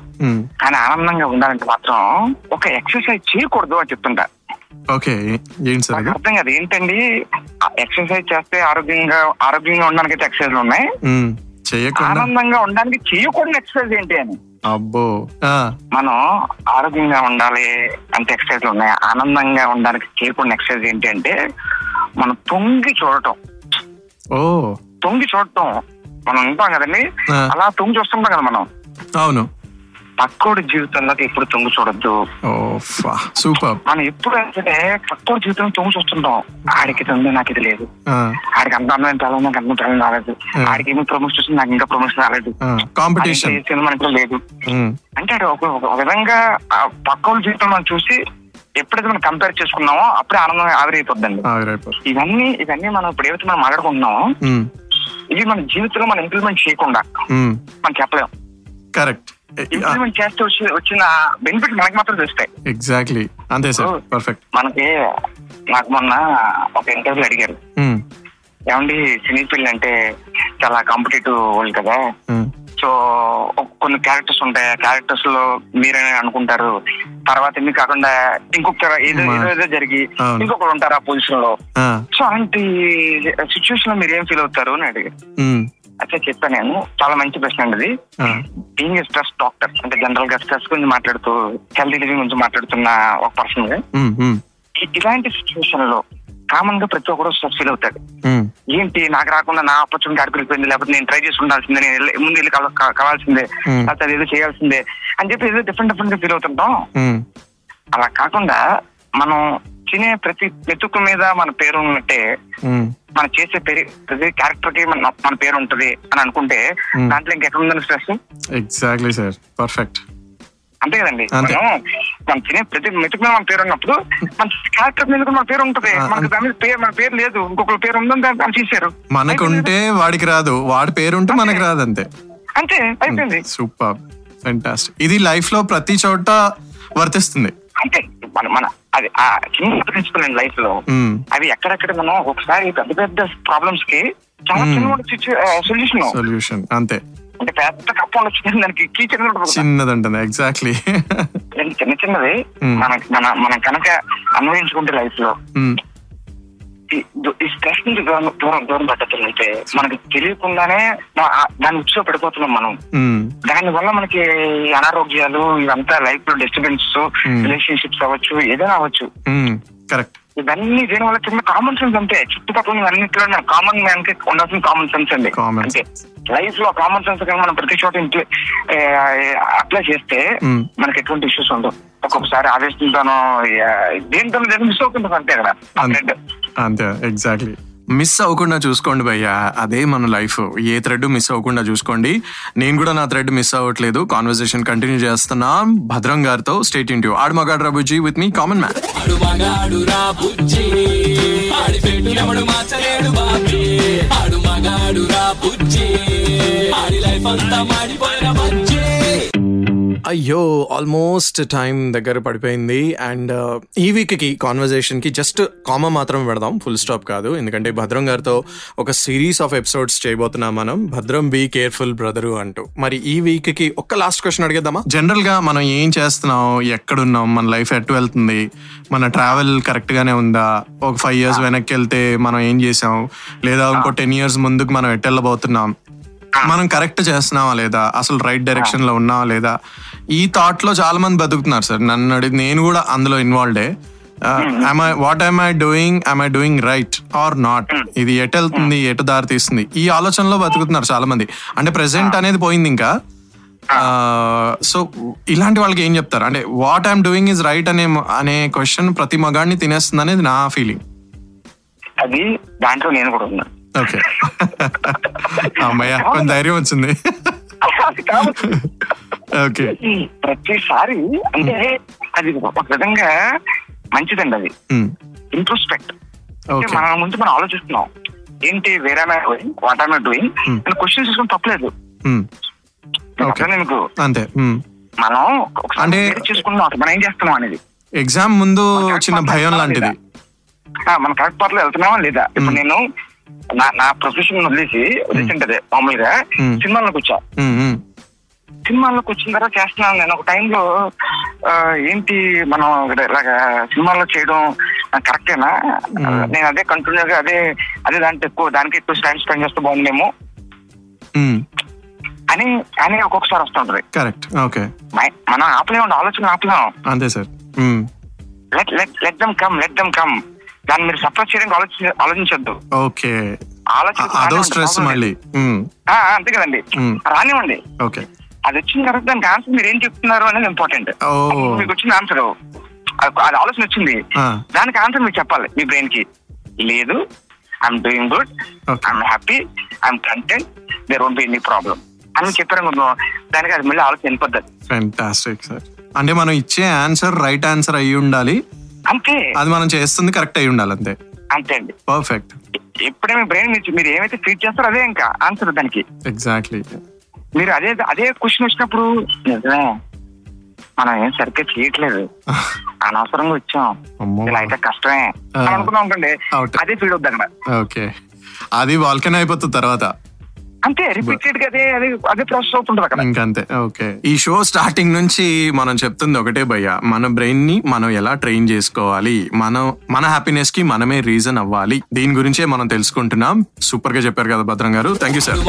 కానీ ఆనందంగా ఉండాలంటే మాత్రం ఒక ఎక్సర్సైజ్ చేయకూడదు అని చెప్తుంటా. ఓకే అర్థం కాదు. ఏంటండి? ఎక్సర్సైజ్ చేస్తే ఆరోగ్యంగా ఆరోగ్యంగా ఉండడానికి ఎక్సర్సైజ్ ఉన్నాయి. ఆనందంగా ఉండడానికి చేయకూడని ఎక్సర్సైజ్ ఏంటి అని. అబ్బో. మనం ఆరోగ్యంగా ఉండాలి అంటే ఎక్సర్సైజ్ ఉన్నాయి? ఆనందంగా ఉండడానికి చేయకూడని ఎక్సర్సైజ్ ఏంటి అంటే మనం తొంగి చూడటం. ఓ. తొంగి చూడటం. మనం ఉంటాం కదండి. అలా తొంగి చూస్తుంటాం కదా మనం. అవును. పక్కోడి జీవితంలోకి ఎప్పుడు తొంగి చూడొద్దు. సూపర్. మనం ఎప్పుడు అంటే పక్కోడి జీవితం తొంగి చూస్తుంటాం. ఆడికి ఉంది నాకు ఇది లేదు. ఆడికి అంత అందమైన తల నాకు అంత తల రాలేదు. ఆడికి ఏమి ప్రమోషన్ వస్తుంది నాకు ఇంకా ప్రమోషన్ రాలేదు. కాంపిటీషన్ సినిమా లేదు. అంటే ఒక విధంగా ఆ పక్కోళ్ళ జీవితం మనం చూసి ఎప్పుడైతే మనం కంపేర్ చేసుకున్నామో అప్పుడే ఆనందం ఆవిరైపోద్దండి. ఇవన్నీ ఇవన్నీ మనం ఇప్పుడు ఏవైతే మనం మాట్లాడుకుంటున్నామో ఇవి మన జీవితంలో మనం ఇంప్లిమెంట్ చేయకుండా మనం చెప్పలేం. కరెక్ట్. ఇంప్లిమెంట్ చేస్తే వచ్చి వచ్చిన బెనిఫిట్ మనకి మాత్రం తెలుస్తాయి ఎగ్జాక్ట్లీ అంతే సార్. పర్ఫెక్ట్ మనకి నాకు మొన్న ఒక ఇంటర్వ్యూ అడిగారు. ఉమ్, ఏమండి సినీ ఫీల్డ్ అంటే చాలా కాంపిటేటివ్ వరల్డ్ కదా. ఉమ్, సో కొన్ని క్యారెక్టర్స్ ఉంటాయి. ఆ క్యారెక్టర్స్లో మీరే అనుకుంటారు. తర్వాత మీకు కాకుండా ఇంకొక ఏదో మా- ఏదో ఏదో జరిగి. ఇంకొకరు ఉంటారు ఆ పొజిషన్లో. సో అలాంటి సిచ్యువేషన్లో మీరు ఏం ఫీల్ అవుతారు అని అడిగారు. అయితే చెప్పాను నేను. చాలా మంచి ప్రశ్న అండి. బీయింగ్ స్ట్రెస్ డాక్టర్ అంటే జనరల్గా స్ట్రెస్ గురించి మాట్లాడుతూ హెల్తీ లివింగ్ గురించి మాట్లాడుతున్న ఒక పర్సన్ ఇలాంటి సిచ్యువేషన్లో కామన్గా ప్రతి ఒక్కరు స్ట్రెస్ ఫీల్ అవుతాడు ఏంటి నాకు రాకుండా నా ఆపర్చునిటీ అడుగుపోయింది లేకపోతే నేను ట్రై చేసి ఉండాల్సిందే నేను ముందు వెళ్ళి కావాల్సిందే. లేకపోతే ఏదో చేయాల్సిందే అని చెప్పి ఏదో డిఫరెంట్ డిఫరెంట్గా ఫీల్ అవుతుంటాం. అలా కాకుండా మనం తినే ప్రతి మెతుకు మీద మన పేరు ఉన్నట్టే మనం చేసే పేరు ప్రతి క్యారెక్టర్కి మన మన పేరు ఉంటది అని అనుకుంటే. దాంట్లో ఇంకెక్కడ ఉందని స్ట్రెస్ ఎగ్జాక్ట్లీ సార్ పర్ఫెక్ట్ అంతే కదండి. మనం మనం తినే ప్రతి మెతుకు మీద మన పేరు ఉన్నప్పుడు మన క్యారెక్టర్ మీద మన పేరు ఉంటది. మనకి దాని మీద పేరు మన పేరు లేదు. ఇంకొకరి పేరు ఉందని దాన్ని తీశారు. మనకుంటే వాడికి రాదు. వాడి పేరుంటే మనకి రాదు అంతే అంతే అయిపోయింది. సూపర్. ఫెంటాస్టిక్ ఇది లైఫ్లో ప్రతి చోట వర్తిస్తుంది. అంతే. మన మన అది ఆ చిన్న ప్రిన్సిపల్ అండి లైఫ్లో అవి ఎక్కడెక్కడ మనం ఒకసారి పెద్ద పెద్ద ప్రాబ్లమ్స్కి చాలా. చిన్న సొల్యూషన్ సొల్యూషన్ అంతే అంటే పెద్ద కప్ప ఉండొచ్చు దానికి కీ. చిన్నది ఎగ్జాక్ట్లీ చిన్న చిన్నది. మన మన మనం కనుక అన్వయించుకుంటే లైఫ్లో ఈ స్ట్రెస్ నుంచి దూరం దూరం దూరం పట్టతుందంటే మనకి తెలియకుండానే దాన్ని ఉత్సవ పడిపోతున్నాం మనం. దాని వల్ల మనకి అనారోగ్యాలు ఇవంతా లైఫ్లో డిస్టర్బెన్స్. రిలేషన్షిప్స్ అవ్వచ్చు ఏదైనా అవ్వచ్చు. కరెక్ట్. ఇవన్నీ దీని వల్ల చిన్న కామన్ సెన్స్ అంతే. చుట్టుపక్కల అన్నింటిలో కామన్ మ్యాన్కి ఉండాల్సిన కామన్ సెన్స్ అండి. Common అంతే లైఫ్లో కామన్ సెన్స్ కానీ మనం ప్రతి చోట అప్లై చేస్తే. మనకి ఎటువంటి ఇష్యూస్ ఉండవు. ఒక్కొక్కసారి ఆవేశంతోనో దేంతో మిస్ అవుతుంటుంది అంతే కదా. అంతే ఎగ్జాక్ట్లీ మిస్ అవ్వకుండా చూసుకోండి భయ్య. అదే మన లైఫ్ ఏ థ్రెడ్ మిస్ అవ్వకుండా చూసుకోండి. నేను కూడా నా థ్రెడ్ మిస్ అవ్వట్లేదు. కాన్వర్సేషన్ కంటిన్యూ చేస్తున్నా. భద్రం గారితో stay tuned to Aadu Magaadu Ra Bujji with me common man Audi life అంతా మాడిపోయిన బజ్జి. అయ్యో ఆల్మోస్ట్ టైం దగ్గర పడిపోయింది. అండ్ ఈ వీక్కి కాన్వర్జేషన్కి జస్ట్ కామా మాత్రం పెడదాం ఫుల్ స్టాప్ కాదు. ఎందుకంటే భద్రం గారితో ఒక సిరీస్ ఆఫ్ ఎపిసోడ్స్ చేయబోతున్నాం మనం. భద్రం బీ కేర్ఫుల్ బ్రదరు అంటూ. మరి ఈ వీక్కి ఒక్క లాస్ట్ క్వశ్చన్ అడిగేద్దామా? జనరల్గా మనం ఏం చేస్తున్నాం? ఎక్కడున్నాం? మన లైఫ్ ఎటు వెళ్తుంది? మన ట్రావెల్ కరెక్ట్గానే ఉందా? ఒక ఫైవ్ ఇయర్స్ వెనక్కి వెళ్తే మనం ఏం చేసాం? లేదా ఇంకో టెన్ ఇయర్స్ ముందుకు మనం ఎటు వెళ్ళబోతున్నాం? మనం కరెక్ట్ చేస్తున్నావా లేదా? అసలు రైట్ డైరెక్షన్లో ఉన్నావా లేదా? ఈ థాట్లో చాలా మంది బతుకుతున్నారు సార్. నన్ను అడిగి నేను కూడా అందులో ఇన్వాల్వ్డే. What I'm I doing I'm I doing right or not ఇది ఎటు వెళ్తుంది ఎటు దారి తీస్తుంది? ఈ ఆలోచనలో బతుకుతున్నారు చాలా మంది అంటే ప్రెసెంట్ అనేది పోయింది ఇంకా. సో ఇలాంటి వాళ్ళకి ఏం చెప్తారు? అంటే what I'm doing is right అనే అనే క్వశ్చన్ ప్రతి మగాడిని తినేస్తుంది అనేది నా ఫీలింగ్ అది దాంట్లో నేను కూడా ఉన్నా. ఓకే అమ్మయ్య కొంచెం ధైర్యం వచ్చింది. ఓకే ప్రతిసారి అంటే అది ఒక విధంగా మంచిదండి అది. ఇంట్రోస్పెక్ట్ ఓకే మన ముందు మనం ఆలోచిస్తున్నాం. ఏంటి వేరే వాట్ ఆర్ డూయింగ్ Hmm. అని క్వశ్చన్ చేసుకుని తప్పలేదు. మీకు అంతే. మనం అంటే- చేసుకుంటున్నాం మనం ఏం చేస్తున్నాం అనేది. ఎగ్జామ్ ముందు చిన్న భయం లాంటిది. మన కరెక్ట్ పార్ట్లో వెళ్తున్నామా లేదా? ఇప్పుడు Hmm. నేను నా నా ప్రొఫెషన్ వదిలేసి వదిలేసింటదే మామూలుగా Hmm. సినిమాలోకి వచ్చా. సినిమాల్లోకి వచ్చిన తర్వాత చేస్తున్నాను నేను. ఒక టైంలో ఏంటి మనం ఇలాగా సినిమాల్లో చేయడం కరెక్టేనా. నేను అదే కంటిన్యూగా అదే అదే దాంట్లో ఎక్కువ దానికి ఎక్కువ టైం స్పెండ్ చేస్తే బాగుండేమో. అని అని ఒక్కొక్కసారి వస్తుంటది కరెక్ట్ ఓకే మనం ఆపలేము ఆలోచన ఆపలేం. అంతే sir. Let let let them come let them come దాన్ని మీరు సపోర్ట్ చేయడానికి ఆలోచించ ఆలోచించద్దు. ఓకే. అదో స్ట్రెస్ మళ్ళీ. అంతే కదండి. రానివ్వండి. ఓకే. అది వచ్చిన తర్వాత దానికి ఆన్సర్ మీరు ఏం చెప్తున్నారు అనేది ఇంపార్టెంట్ మీకు వచ్చిన ఆన్సర్ అది ఆలోచన వచ్చింది. దానికి ఆన్సర్ మీరు చెప్పాలి మీ బ్రెయిన్కి లేదు I'm doing good. I'm happy I'm content there won't be any problem అని చెప్పారనుకుంటున్నాం దానికి అది మళ్ళీ ఆలోచన వెళ్ళిపోద్ది. ఫెంటాస్టిక్ సార్ అంటే మనం ఇచ్చే ఆన్సర్ రైట్ ఆన్సర్ అయ్యి ఉండాలి. అంతే. అది మనం చేస్తుంది కరెక్ట్ అయి ఉండాలి అంతే. అంతే అండి. పర్ఫెక్ట్ ఎప్పుడే మీ బ్రెయిన్ మీరు మీరు ఏమైతే ఫీడ్ చేస్తారో అదే ఇంకా ఆన్సర్ దానికి. ఎగ్జాక్ట్లీ మీరు అదే అదే క్వశ్చన్ వచ్చినప్పుడు నిజమే. మనం ఏం సరిగ్గా చేయట్లేదు. అనవసరంగా వచ్చాం. ఇలా అయితే కష్టమే. అనుకున్నాం అనుకోండి. అదే ఫీడ్ అవుద్ది అక్కడ. ఓకే అది వాల్కన్ అయిపోతుంది తర్వాత. అంతే రిపీటెడ్గా అదే అదే అదే ప్రాసెస్ అవుతుంటది అక్కడ. ఇంకంతే ఓకే. ఈ షో స్టార్టింగ్ నుంచి మనం చెప్తుంది ఒకటే భయ్య మన బ్రెయిన్ని మనం ఎలా ట్రైన్ చేసుకోవాలి? మనం మన హ్యాపీనెస్కి మనమే రీజన్ అవ్వాలి. దీని గురించే మనం తెలుసుకుంటున్నాం. సూపర్గా చెప్పారు కదా భద్రం గారు. థ్యాంక్ యూ సార్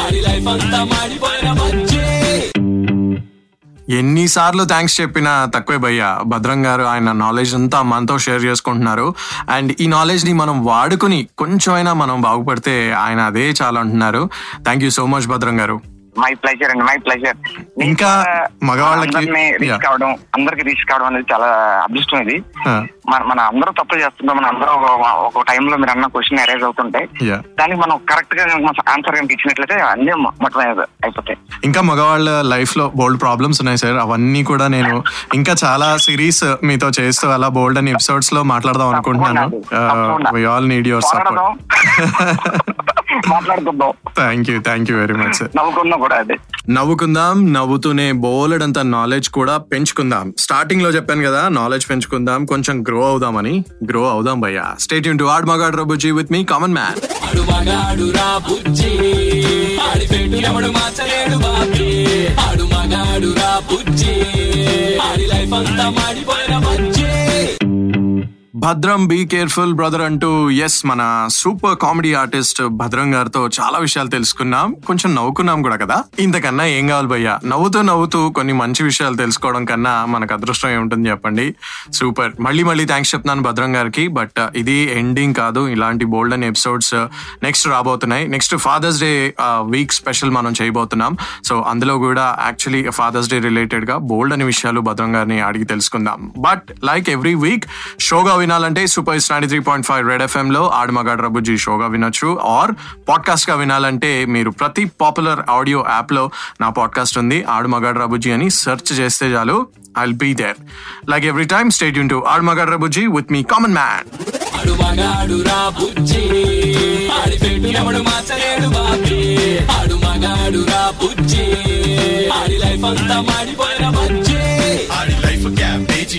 ఆడి లైఫ్ అంతా మాడిపోయిన ఎన్నిసార్లు థ్యాంక్స్ చెప్పినా తక్కువే భయ్య. భద్రం గారు ఆయన నాలెడ్జ్ అంతా మనతో షేర్ చేసుకుంటున్నారు. అండ్ ఈ నాలెడ్జ్ని మనం వాడుకుని కొంచెమైనా మనం బాగుపడితే ఆయన అదే చాలా అంటున్నారు thank you so much Bhadram గారు. మై ప్లెజర్ అండి మై ప్లెజర్ ఇంకా మగవాళ్ళకి- రీచ్. కావడం అందరికి రీచ్ కావడం అనేది చాలా అదృష్టం ఇది. మన మన అందరూ తప్పులు చేస్తుంటాం మన అందరూ ఒక- టైంలో మీరు అన్న క్వశ్చన్ అరేజ్ అవుతుంటాయి Yeah. దానికి మనం కరెక్ట్గా ఆన్సర్ కనుక ఇచ్చినట్లయితే అన్ని మొత్తం అయిపోతాయి. ఇంకా మగవాళ్ళ లైఫ్లో బోల్డ్ ప్రాబ్లమ్స్ ఉన్నాయి సార్. అవన్నీ కూడా నేను ఇంకా చాలా సిరీస్ మీతో చేస్తూ అలా బోల్డ్ అని ఎపిసోడ్స్లో మాట్లాడదాం అనుకుంటున్నాను. All need your. సపోర్ట్ మాట్లాడుకుందాం. Thank you thank you very much నవ్వుకుందాం కూడా అదే. నవ్వుకుందాం నవ్వుతూనే బోలెడంత నాలెడ్జ్ కూడా పెంచుకుందాం. స్టార్టింగ్లో చెప్పాను కదా నాలెడ్జ్ పెంచుకుందాం కొంచెం గ్రో అవుదామని. గ్రో అవుదాం భయ్యా. Stay Yoon to Aadu Magaadu Ra Bujji with me common man Aadu Magaadu Ra బుజ్జి ఆడి పెట్టు ఎవడు మార్చలేడు బాబీ ఆడు మగాడు రా బుజ్జి ఆడి లైఫ్ అంతా మాడిపోయిన బజ్జి భద్రం బీ కేర్ఫుల్ బ్రదర్ అంటూ ఎస్ మన సూపర్ కామెడీ ఆర్టిస్ట్ భద్రం గారితో చాలా విషయాలు తెలుసుకున్నాం. కొంచెం నవ్వుకున్నాం కూడా కదా? ఇంతకన్నా ఏం కావాలి భయ్యా? నవ్వుతూ నవ్వుతూ కొన్ని మంచి విషయాలు తెలుసుకోవడం కన్నా మనకు అదృష్టం ఏముంటుంది చెప్పండి. సూపర్ మళ్ళీ మళ్ళీ థ్యాంక్స్ చెప్తున్నాను భద్రం గారికి. బట్ uh, ఇది ఎండింగ్ కాదు. ఇలాంటి బోల్డ్ అని ఎపిసోడ్స్ నెక్స్ట్ రాబోతున్నాయి. Next Father's Day week special మనం చేయబోతున్నాం. సో అందులో కూడా యాక్చువల్లీ ఫాదర్స్ డే రిలేటెడ్గా బోల్డ్ అనే విషయాలు భద్రం గారిని అడిగి తెలుసుకుందాం. బట్ లైక్ ఎవ్రీ వీక్ షోగా వినాలంటే super is ninety three point five red FM లో ఆడమగాడ్ రబుజీ షోగా వినొచ్చు. ఆర్ పాడ్కాస్ట్గా వినాలంటే మీరు ప్రతి పాపులర్ ఆడియో యాప్లో నా పాడ్కాస్ట్ ఉంది ఆడమగాడ్ రబుజీ అని సెర్చ్ చేస్తే చాలు I be there like every time stay Yoon to Aadu Magaadu Ra Bujji with me common man ఆడు లైఫ్ అంతా మాడిపోయిన బజ్జి. ఆడి లైఫ్ క్యాబేజీ